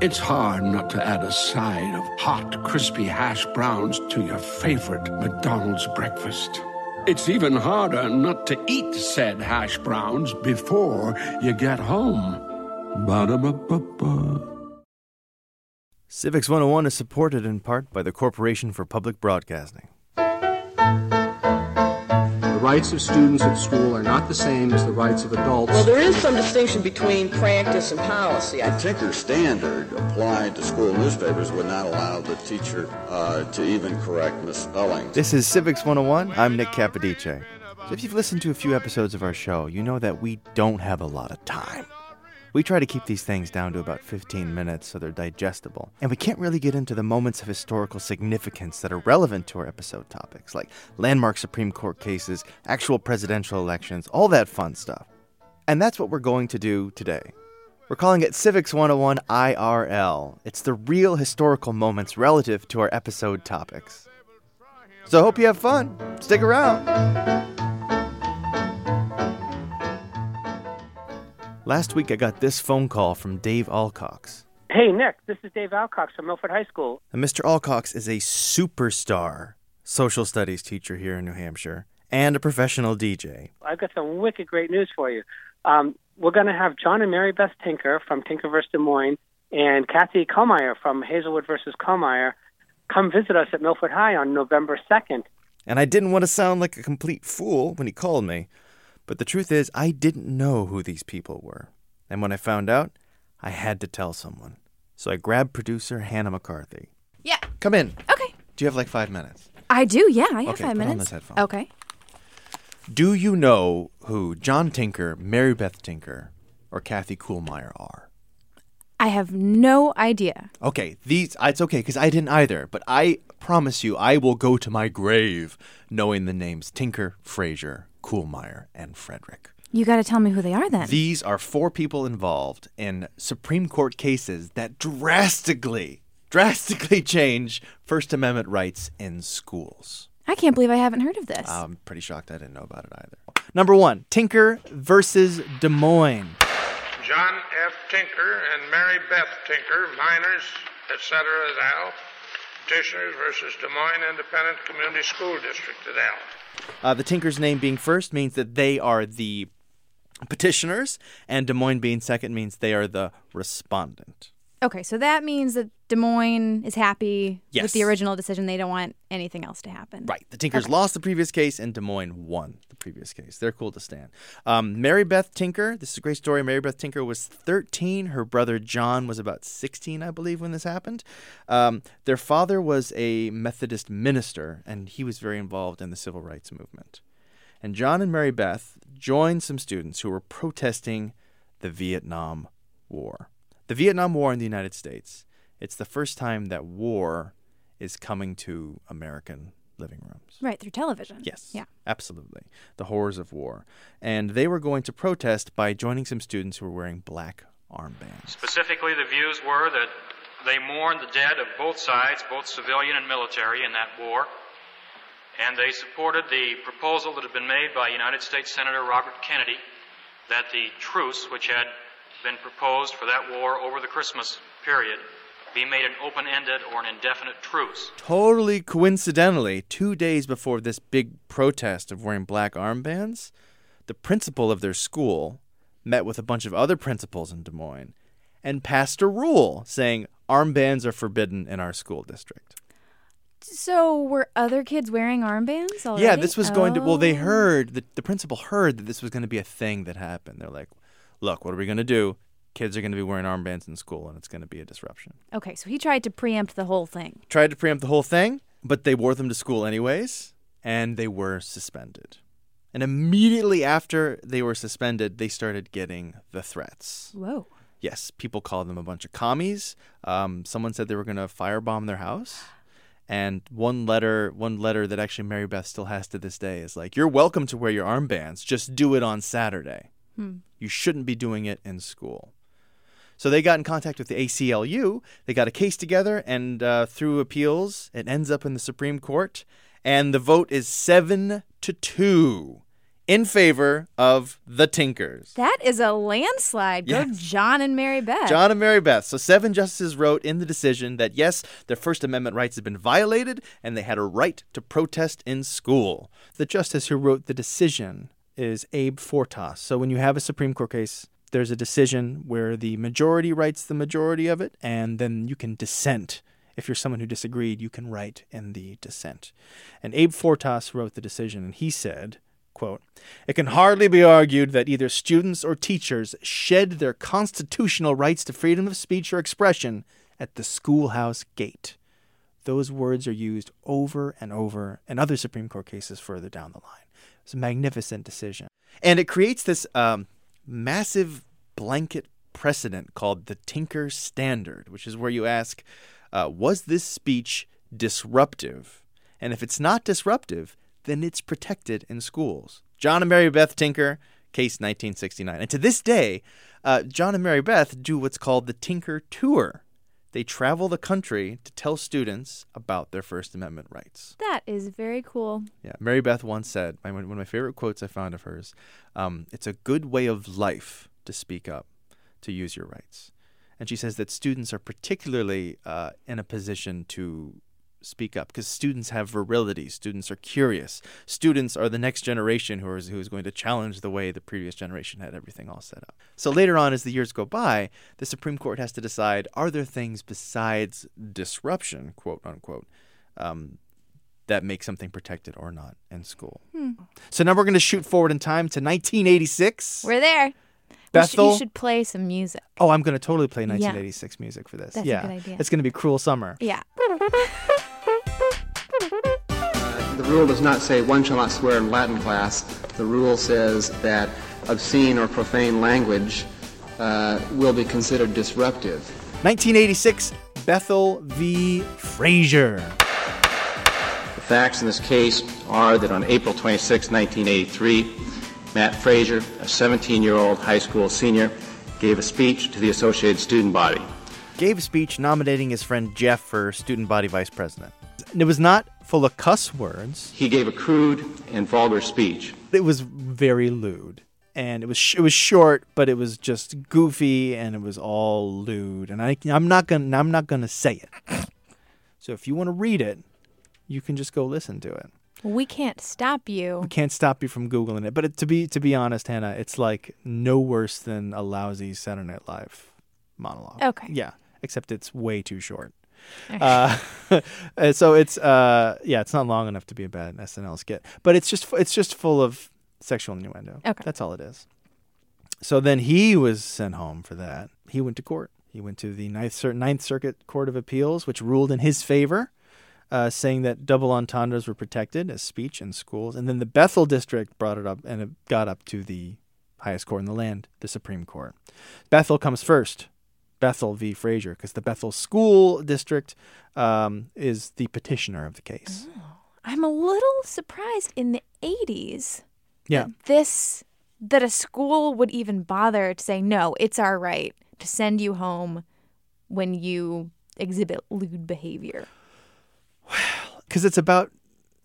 It's hard not to add a side of hot, crispy hash browns to your favorite McDonald's breakfast. It's even harder not to eat said hash browns before you get home. Ba-da-ba-ba-ba. Civics 101 is supported in part by the Corporation for Public Broadcasting. The rights of students at school are not the same as the rights of adults. Well, there is some distinction between practice and policy. I Tinker standard applied to school newspapers would not allow the teacher uh, to even correct misspellings. This is Civics 101. I'm Nick Capodice. So if you've listened to a few episodes of our show, you know that we don't have a lot of time. We try to keep these things down to about 15 minutes so they're digestible. And we can't really get into the moments of historical significance that are relevant to our episode topics, like landmark Supreme Court cases, actual presidential elections, all that fun stuff. And that's what we're going to do today. We're calling it Civics 101 IRL. It's the real historical moments relative to our episode topics. So I hope you have fun. Stick around. Last week I got this phone call from Dave Alcox. Hey, Nick, this is Dave Alcox from Milford High School. And Mr. Alcox is a superstar social studies teacher here in New Hampshire and a professional DJ. I've got some wicked great news for you. Um, we're going to have John and Mary Beth Tinker from Tinker vs. Des Moines and Kathy Kuhlmeier from Hazelwood versus Kuhlmeier come visit us at Milford High on November 2nd. And I didn't want to sound like a complete fool when he called me, but the truth is, I didn't know who these people were. And when I found out, I had to tell someone. So I grabbed producer Hannah McCarthy. Yeah. Come in. Okay. Do you have like five minutes? I do. Yeah, I have Okay, five put on minutes. this headphone. Okay. Do you know who John Tinker, Mary Beth Tinker, or Kathy Kuhlmeier are? I have no idea. Okay, these it's okay because I didn't either, but I promise you I will go to my grave knowing the names Tinker, Fraser, Kuhlmeier, and Frederick. You got to tell me who they are then. These are four people involved in Supreme Court cases that drastically, drastically change First Amendment rights in schools. I can't believe I haven't heard of this. I'm pretty shocked I didn't know about it either. Number one, Tinker versus Des Moines. John F. Tinker and Mary Beth Tinker, minors, etc. et al. Petitioners versus Des Moines Independent Community School District et al. Uh, the Tinker's name being first means that they are the petitioners, and Des Moines being second means they are the respondent. Okay, so that means that Des Moines is happy Yes. with the original decision. They don't want anything else to happen. Right. The Tinkers lost the previous case, and Des Moines won the previous case. They're cool to stand. Um, Mary Beth Tinker, this is a great story. Mary Beth Tinker was 13. Her brother John was about 16, I believe, when this happened. Um, their father was a Methodist minister, and he was very involved in the civil rights movement. And John and Mary Beth joined some students who were protesting the Vietnam War. The Vietnam War in the United States. It's the first time that war is coming to American living rooms. Right, through television. Yes. Yeah. Absolutely. The horrors of war. And they were going to protest by joining some students who were wearing black armbands. Specifically, the views were that they mourned the dead of both sides, both civilian and military, in that war, and they supported the proposal that had been made by United States Senator Robert Kennedy that the truce, which had been proposed for that war over the Christmas period, be made an open ended or an indefinite truce. Totally coincidentally, two days before this big protest of wearing black armbands, the principal of their school met with a bunch of other principals in Des Moines and passed a rule saying armbands are forbidden in our school district. So were other kids wearing armbands already? Yeah, this was going to. Well, they Oh. heard the the principal heard that this was going to be a thing that happened. They're like, "Look, what are we going to do? Kids are going to be wearing armbands in school, and it's going to be a disruption." Okay, so he tried to preempt the whole thing. Tried to preempt the whole thing, but they wore them to school anyways, and they were suspended. And immediately after they were suspended, they started getting the threats. Whoa. Yes, people called them a bunch of commies. Um, someone said they were going to firebomb their house. And one letter, one letter that actually Mary Beth still has to this day is like, "You're welcome to wear your armbands. Just do it on Saturday. Hmm. You shouldn't be doing it in school." So they got in contact with the ACLU. They got a case together, and uh, through appeals, it ends up in the Supreme Court, and the vote is seven to two in favor of the Tinkers. That is a landslide. Go Yes. John and Mary Beth. John and Mary Beth. So seven justices wrote in the decision that yes, their First Amendment rights had been violated, and they had a right to protest in school. The justice who wrote the decision is Abe Fortas. So when you have a Supreme Court case, there's a decision where the majority writes the majority of it, and then you can dissent. If you're someone who disagreed, you can write in the dissent. And Abe Fortas wrote the decision, and he said, quote, It can hardly be argued that either students or teachers shed their constitutional rights to freedom of speech or expression at the schoolhouse gate. Those words are used over and over in other Supreme Court cases further down the line. It's a magnificent decision. And it creates this um, massive blanket precedent called the Tinker Standard, which is where you ask, uh, was this speech disruptive? And if it's not disruptive, then it's protected in schools. John and Mary Beth Tinker, case 1969. And to this day, uh, John and Mary Beth do what's called the Tinker Tour. They travel the country to tell students about their First Amendment rights. That is very cool. Yeah, Mary Beth once said, one of my favorite quotes I found of hers, um, it's a good way of life to speak up, to use your rights. And she says that students are particularly uh, in a position to speak up because students have virility. Students are curious. Students are the next generation who is, who is going to challenge the way the previous generation had everything all set up. So later on, as the years go by, the Supreme Court has to decide are there things besides disruption, quote unquote, um, that make something protected or not in school. Hmm. So now we're going to shoot forward in time to 1986. We're there. We should- Bethel. you should play some music. Oh, I'm going to totally play Yeah. 1986 music for this. That's a yeah, good idea. it's going to be Cruel Summer. Yeah. The rule does not say one shall not swear in Latin class. The rule says that obscene or profane language uh, will be considered disruptive. 1986, Bethel v. Fraser. The facts in this case are that on April 26, 1983, Matt Fraser, a 17-year-old high school senior, gave a speech to the Associated Student Body. Gave a speech nominating his friend Jeff for student body vice president. It was not full of cuss words. He gave a crude and vulgar speech. It was very lewd. And it was sh- it was short, but it was just goofy, and it was all lewd. And I I'm not gonna I'm not gonna say it. So if you want to read it, you can just go listen to it. We can't stop you. We can't stop you from googling it. But it, to be to be honest, Hannah, it's like no worse than a lousy Saturday Night Live monologue. Okay. Yeah, except it's way too short. Uh, so it's uh yeah, it's not long enough to be a bad SNL skit, but it's just it's just full of sexual innuendo. Okay. that's all it is. So then he was sent home for that. He went to court. He went to the Ninth, Cir- Ninth Circuit Court of Appeals, which ruled in his favor, uh, saying that double entendres were protected as speech in schools. And then the Bethel District brought it up, and it got up to the highest court in the land, the Supreme Court. Bethel comes first. Bethel v. Fraser, because the Bethel School District um, is the petitioner of the case. I'm a little surprised in the 80s Yeah. that this that a school would even bother to say no, it's our right to send you home when you exhibit lewd behavior. because it's about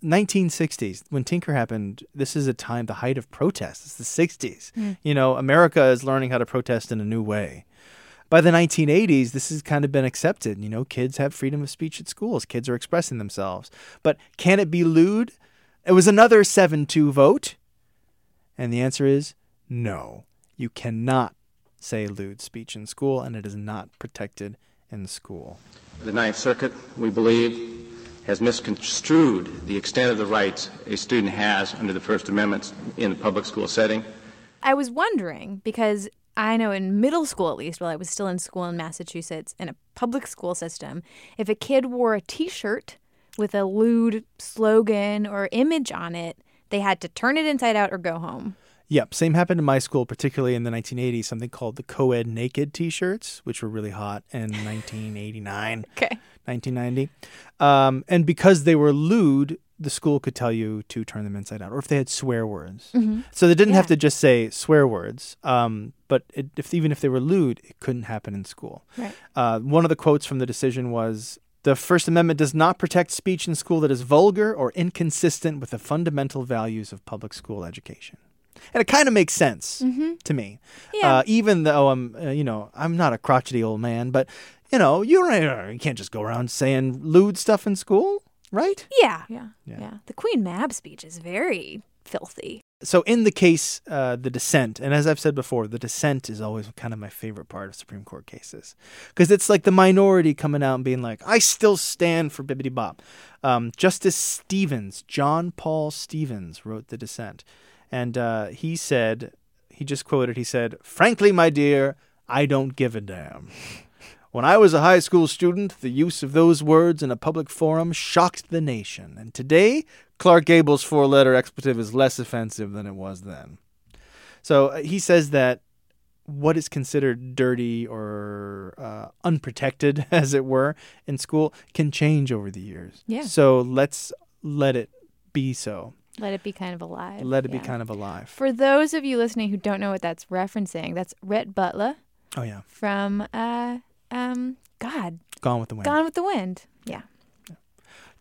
1960s when Tinker happened. This is a time, the height of protest. It's the 60s. Mm. You know, America is learning how to protest in a new way. By the 1980s, this has kind of been accepted. You know, kids have freedom of speech at schools. Kids are expressing themselves. But can it be lewd? It was another 7 2 vote. And the answer is no. You cannot say lewd speech in school, and it is not protected in school. The Ninth Circuit, we believe, has misconstrued the extent of the rights a student has under the First Amendment in the public school setting. I was wondering because I know in middle school, at least, while I was still in school in Massachusetts, in a public school system, if a kid wore a t shirt with a lewd slogan or image on it, they had to turn it inside out or go home. Yep, same happened in my school, particularly in the 1980s, something called the co-ed naked t-shirts, which were really hot in 1989, Okay. 1990. Um, and because they were lewd, the school could tell you to turn them inside out, or if they had swear words. Mhm. So they didn't have to just say swear words, um, but it, if even if they were lewd, it couldn't happen in school. Right. Uh, one of the quotes from the decision was The First Amendment does not protect speech in school that is vulgar or inconsistent with the fundamental values of public school education. And it kind of makes sense Mhm. to me. Yeah. Uh, even though I'm, uh, you know, I'm not a crotchety old man, but, you know, you, you can't just go around saying lewd stuff in school, right? Yeah. Yeah. Yeah. The Queen Mab speech is very filthy. So in the case, uh, the dissent, and as I've said before, the dissent is always kind of my favorite part of Supreme Court cases because it's like the minority coming out and being like, "I still stand for bibbity bop." Um, Justice Stevens, John Paul Stevens, wrote the dissent, and uh, he said, he just quoted, he said, "Frankly, my dear, I don't give a damn." When I was a high school student, the use of those words in a public forum shocked the nation, and today, Clark Gable's four letter expletive is less offensive than it was then. So uh, he says that what is considered dirty or uh, unprotected, as it were, in school can change over the years. Yeah. So let's let it be so. Let it be kind of alive. Let it be kind of alive. For those of you listening who don't know what that's referencing, that's Rhett Butler Oh, yeah. from uh um God. Gone with the Wind. Gone with the Wind. Yeah.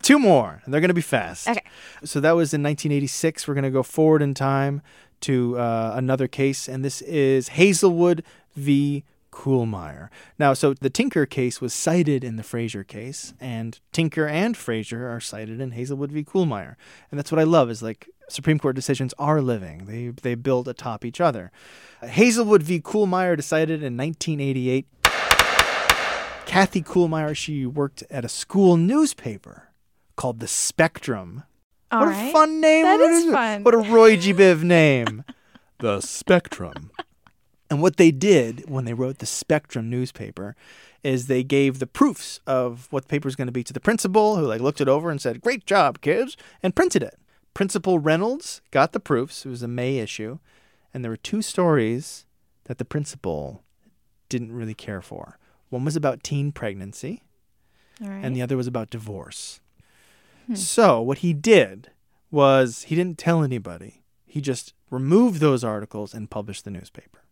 Two more, and they're going to be fast. Okay. So that was in 1986. We're going to go forward in time to uh, another case, and this is Hazelwood v. Kuhlmeier. Now, so the Tinker case was cited in the Fraser case, and Tinker and Fraser are cited in Hazelwood v. Kuhlmeier. And that's what I love is like Supreme Court decisions are living. They they build atop each other. Hazelwood v. Kuhlmeier decided in 1988. Kathy Kuhlmeier, she worked at a school newspaper called The Spectrum. All what right. a fun name. That What is fun. What a Roy G. Biv name. the Spectrum. And what they did when they wrote the Spectrum newspaper is they gave the proofs of what the paper was going to be to the principal, who like looked it over and said, "Great job, kids," and printed it. Principal Reynolds got the proofs. It was a May issue, and there were two stories that the principal didn't really care for. One was about teen pregnancy, All right. and the other was about divorce. Hmm. So what he did was he didn't tell anybody. He just removed those articles and published the newspaper.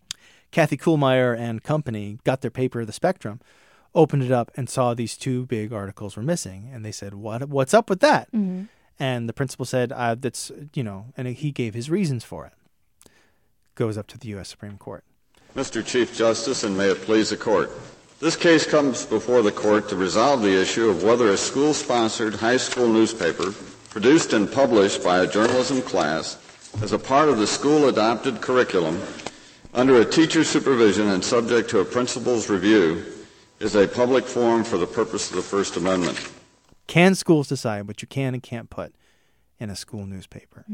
Kathy Kuhlmeier and company got their paper, The Spectrum, opened it up and saw these two big articles were missing, and they said, "What? What's up with that?" Mhm. And the principal said, uh, "That's you know," and he gave his reasons for it. Goes up to the U.S. Supreme Court. Mr. Chief Justice, and may it please the court. This case comes before the court to resolve the issue of whether a school-sponsored high school newspaper produced and published by a journalism class as a part of the school-adopted curriculum under a teacher's supervision and subject to a principal's review is a public forum for the purpose of the First Amendment. Can schools decide what you can and can't put in a school newspaper?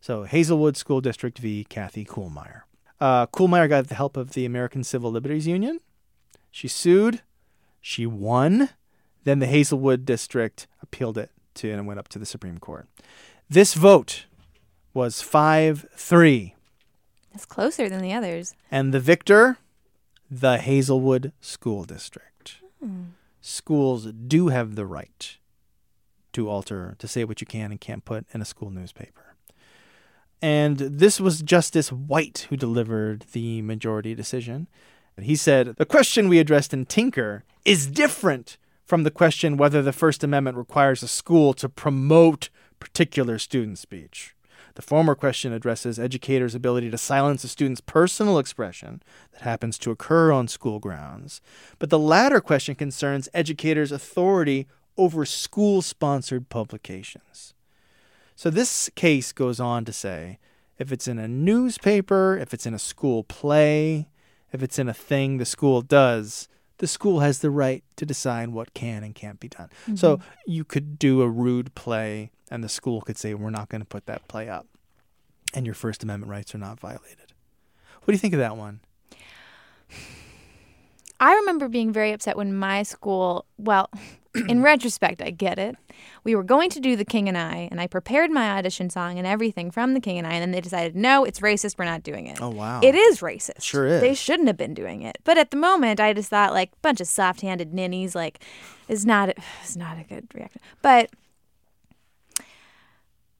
So Hazelwood School District v. Kathy Kuhlmeier. Uh, Kuhlmeier got the help of the American Civil Liberties Union. She sued. She won. Then the Hazelwood District appealed it to and went up to the Supreme Court. This vote was 5 3. That's closer than the others. And the victor, the Hazelwood School District. Hmm. Schools do have the right to alter, to say what you can and can't put in a school newspaper. And this was Justice White who delivered the majority decision. And he said, The question we addressed in Tinker is different from the question whether the First Amendment requires a school to promote particular student speech. The former question addresses educators' ability to silence a student's personal expression that happens to occur on school grounds. But the latter question concerns educators' authority over school sponsored publications. So this case goes on to say if it's in a newspaper, if it's in a school play, if it's in a thing the school does, the school has the right to decide what can and can't be done. So Mhm. you could do a rude play, and the school could say, We're not going to put that play up. And your First Amendment rights are not violated. What do you think of that one? I remember being very upset when my school, well, in retrospect, I get it. We were going to do The King and I, and I prepared my audition song and everything from The King and I, and then they decided, no, it's racist. We're not doing it. Oh, wow. It is racist. Sure is. They shouldn't have been doing it. But at the moment, I just thought, like, bunch of soft-handed ninnies, like, is not is not a good reaction. But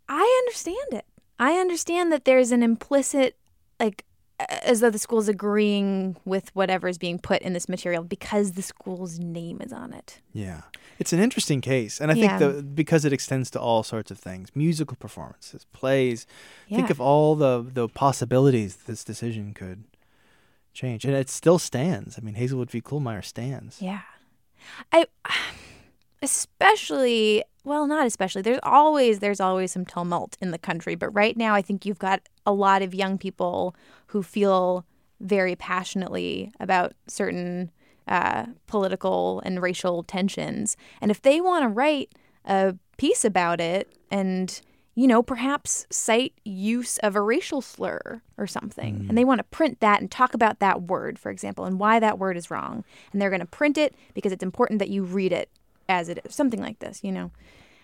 I understand it. I understand that there's an implicit, like, as though the school's agreeing with whatever is being put in this material because the school's name is on it. Yeah. It's an interesting case. And I think the, because it extends to all sorts of things musical performances, plays. Think of all the, the possibilities this decision could change. And it still stands. I mean, Hazelwood v. Kuhlmeier stands. Yeah. I especially well not especially there's always there's always some tumult in the country but right now I think you've got a lot of young people who feel very passionately about certain uh, political and racial tensions. And if they want to write a piece about it and you know perhaps cite use of a racial slur or something and they want to print that and talk about that word for example and why that word is wrong and they're going to print it because it's important that you read it as it is something like this you know?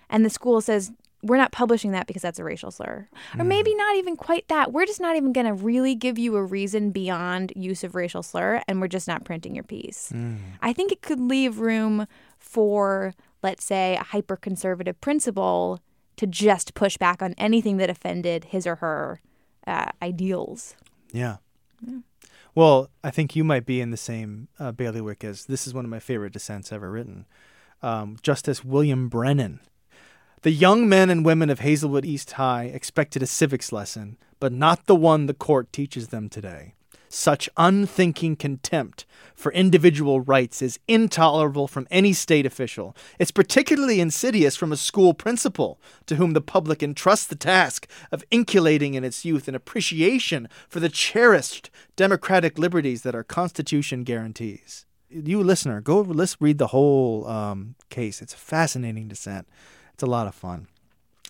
And the school says we're not publishing that because that's a racial slur or maybe not even quite that we're just not even going to really give you a reason beyond use of racial slur and we're just not printing your piece i think it could leave room for let's say a hyper conservative principal to just push back on anything that offended his or her uh, ideals Yeah. Well, I think you might be in the same uh, bailiwick as this is one of my favorite dissents ever written. Um, Justice William Brennan. The young men and women of Hazelwood East High expected a civics lesson, but not the one the court teaches them today. Such unthinking contempt for individual rights is intolerable from any state official. It's particularly insidious from a school principal to whom the public entrusts the task of inculcating in its youth an appreciation for the cherished democratic liberties that our Constitution guarantees. You listener, go let's read the whole um, case. It's a fascinating dissent. It's a lot of fun,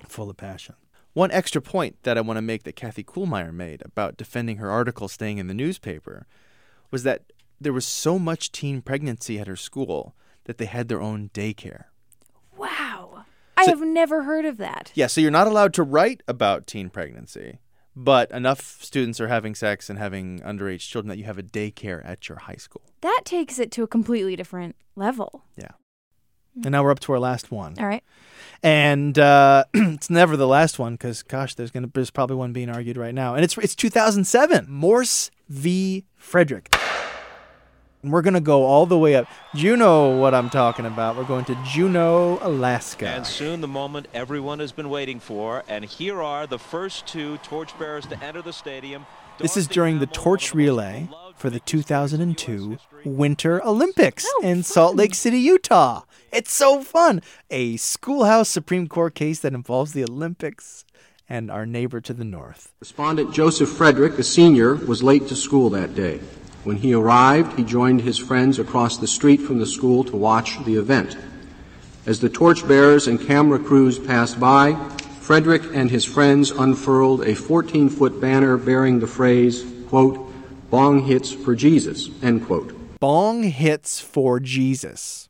full of passion. One extra point that I want to make that Kathy Kuhlmeier made about defending her article staying in the newspaper was that there was so much teen pregnancy at her school that they had their own daycare. wow i have never heard of that Yeah, so you're not allowed to write about teen pregnancy, but enough students are having sex and having underage children that you have a daycare at your high school. that takes it to a completely different level Yeah. And now we're up to our last one. all right and uh, it's never the last one because gosh, there's gonna there's probably one being argued right now, and it's it's 2007, Morse v. Frederick. And We're gonna go all the way up. You know what I'm talking about. We're going to Juneau, Alaska. And soon the moment everyone has been waiting for. And here are the first two torchbearers to enter the stadium. This is during the torch relay for the 2002 Winter Olympics in Salt Lake City, Utah. It's so fun. A schoolhouse Supreme Court case that involves the Olympics and our neighbor to the north. Respondent Joseph Frederick, a senior, was late to school that day. When he arrived, he joined his friends across the street from the school to watch the event. As the torchbearers and camera crews passed by, Frederick and his friends unfurled a 14 foot banner bearing the phrase, quote, bong hits for Jesus, end quote. Bong hits for Jesus.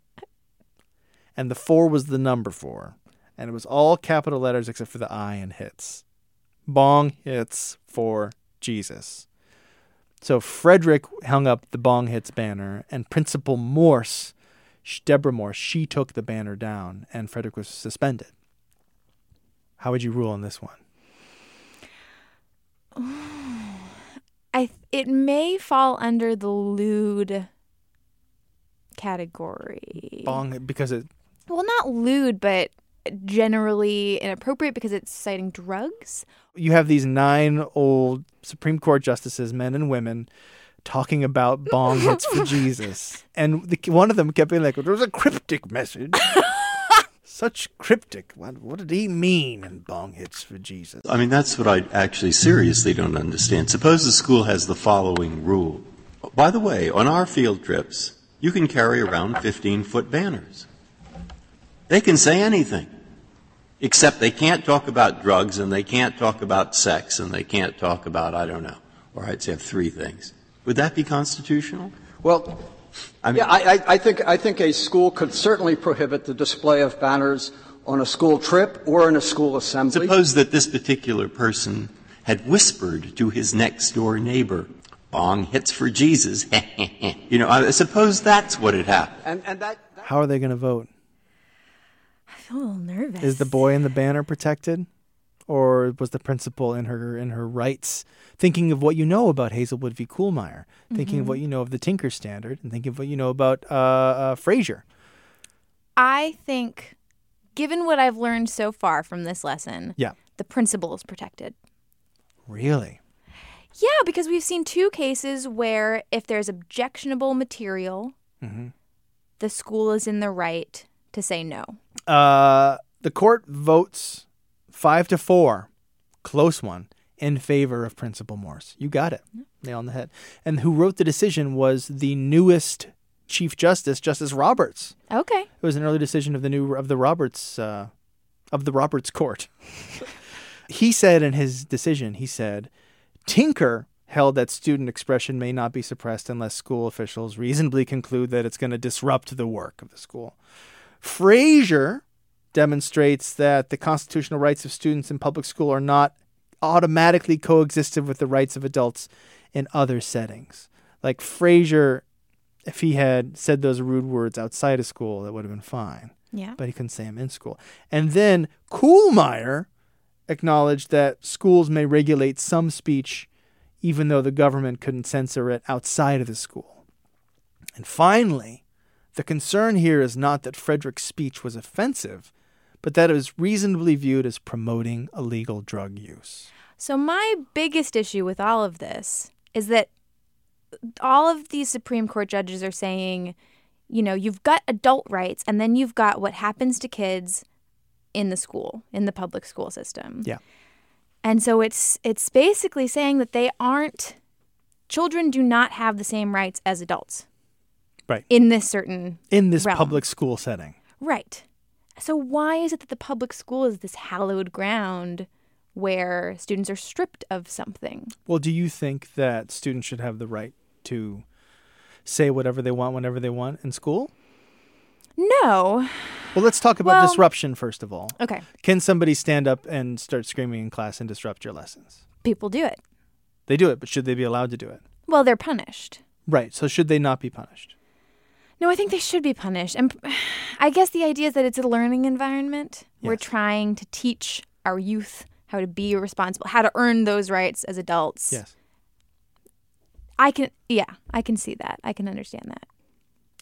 And the four was the number four. And it was all capital letters except for the I and hits. Bong hits for Jesus. So Frederick hung up the Bong Hits banner, and Principal Morse, sh- Deborah Morse, she took the banner down, and Frederick was suspended. How would you rule on this one? I it may fall under the lewd category. Bong, because it Well, not lewd, but generally inappropriate because it's citing drugs. you have these nine old Supreme Court justices, men and women, talking about bong hits for Jesus, and the, one of them kept being like, "There was a cryptic message." Such cryptic. What, what did he mean in bong hits for Jesus? I mean, that's what I actually seriously don't understand. Suppose the school has the following rule. By the way, on our field trips, you can carry around 15 foot banners. They can say anything, except they can't talk about drugs and they can't talk about sex and they can't talk about, I don't know, or I'd say three things. Would that be constitutional? Well, I mean, yeah, I, I, I think I think a school could certainly prohibit the display of banners on a school trip or in a school assembly. Suppose that this particular person had whispered to his next door neighbor, "Bong hits for Jesus." you know, I suppose that's what had happened. And, and that, How are they going to vote? I feel a little nervous. Is the boy in the banner protected, or was the principal in her in her rights, thinking of what you know about Hazelwood v. Kuhlmeier, thinking of Mhm. what you know of the Tinker Standard, and thinking of what you know about uh, uh, Fraser? I think, given what I've learned so far from this lesson, Yeah. the principal is protected. Really? Yeah, because we've seen two cases where if there's objectionable material, Mm-hmm. the school is in the right to say no. Uh, the court votes five to four, close one, in favor of Principal Morse. You got it. Nail on the head. And who wrote the decision was the newest Chief Justice, Justice Roberts. Okay. It was an early decision of the new of the Roberts uh, of the Roberts Court. he said in his decision, he said, Tinker held that student expression may not be suppressed unless school officials reasonably conclude that it's going to disrupt the work of the school. Fraser demonstrates that the constitutional rights of students in public school are not automatically coexistent with the rights of adults in other settings. Like Fraser, if he had said those rude words outside of school, that would have been fine. Yeah. But he couldn't say them in school. And then Kuhlmeier acknowledged that schools may regulate some speech even though the government couldn't censor it outside of the school. And finally, the concern here is not that Frederick's speech was offensive, but that it was reasonably viewed as promoting illegal drug use. So, my biggest issue with all of this is that all of these Supreme Court judges are saying, you know, you've got adult rights, and then you've got what happens to kids in the school, in the public school system. Yeah. And so it's it's basically saying that they aren't children do not have the same rights as adults. Right. In this certain In this realm. public school setting. Right. So why is it that the public school is this hallowed ground where students are stripped of something? Well, do you think that students should have the right to say whatever they want whenever they want in school? No. Well, let's talk about Well- disruption first of all. Okay. Can somebody stand up and start screaming in class and disrupt your lessons? People do it. They do it, but should they be allowed to do it? Well, they're punished. Right. So should they not be punished? No, I think they should be punished. And I guess the idea is that it's a learning environment. We're trying to teach our youth how to be responsible, how to earn those rights as adults. Yes. I can, yeah, I can see that. I can understand that.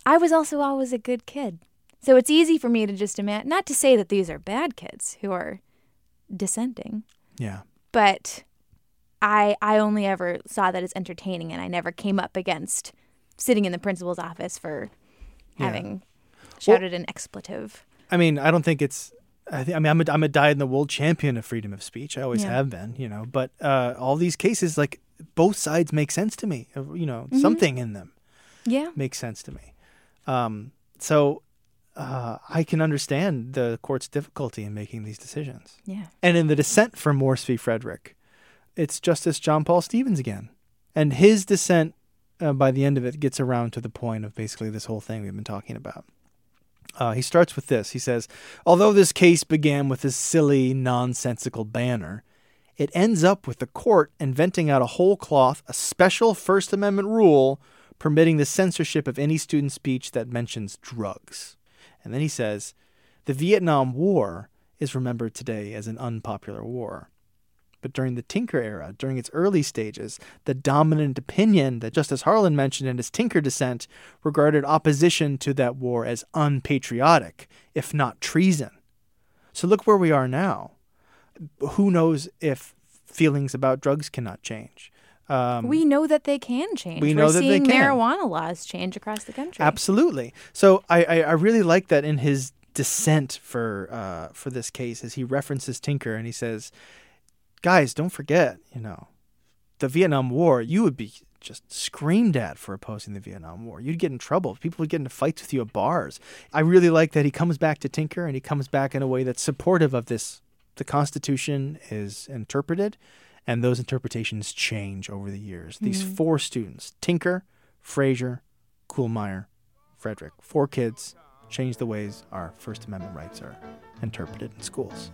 I was also always a good kid. So it's easy for me to just imagine, not to say that these are bad kids who are dissenting, Yeah. but I I only ever saw that as entertaining and I never came up against sitting in the principal's office for Yeah. having shouted an expletive. I mean, I don't think it's. I, think, I mean, I'm a, I'm a dyed in the wool champion of freedom of speech. I always Yeah. have been, you know. But uh, all these cases, like both sides make sense to me. Uh, You know, Mhm. something in them Yeah. makes sense to me. Um, so uh, I can understand the court's difficulty in making these decisions. Yeah. And in the dissent from Morse v. Frederick, it's Justice John Paul Stevens again. And his dissent, uh, by the end of it, gets around to the point of basically this whole thing we've been talking about. Uh, he starts with this. He says, Although this case began with a silly, nonsensical banner, it ends up with the court inventing out of whole cloth a special First Amendment rule permitting the censorship of any student speech that mentions drugs. And then he says, The Vietnam War is remembered today as an unpopular war. But during the Tinker era, during its early stages, the dominant opinion that Justice Harlan mentioned in his Tinker dissent regarded opposition to that war as unpatriotic, if not treason. So look where we are now. Who knows if feelings about drugs cannot change? Um, we know that they can change. we We're know that they seeing can. marijuana laws change across the country. Absolutely. So I, I, I really like that in his dissent for uh, for this case, as he references Tinker and he says, "Guys, don't forget, you know, the Vietnam War. You would be just screamed at for opposing the Vietnam War. You'd get in trouble. People would get into fights with you at bars. I really like that he comes back to Tinker and he comes back in a way that's supportive of this. The Constitution is interpreted, and those interpretations change over the years. These Mhm. four students, Tinker, Fraser, Kuhlmeier, Frederick. Four kids change the ways our First Amendment rights are interpreted in schools.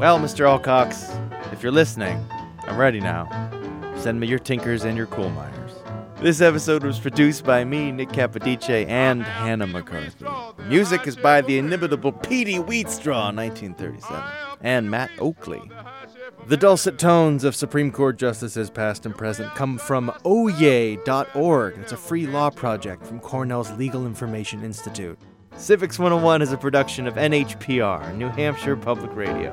Well, Mr. Alcox, if you're listening, I'm ready now. Send me your Tinkers and your coal miners. This episode was produced by me, Nick Capodice, and Hannah McCarthy. Music is by the inimitable Peetie Wheatstraw, 1937, and Matt Oakley. The dulcet tones of Supreme Court justices past and present come from oyez.org. It's a free law project from Cornell's Legal Information Institute. Civics 101 is a production of NHPR, New Hampshire Public Radio.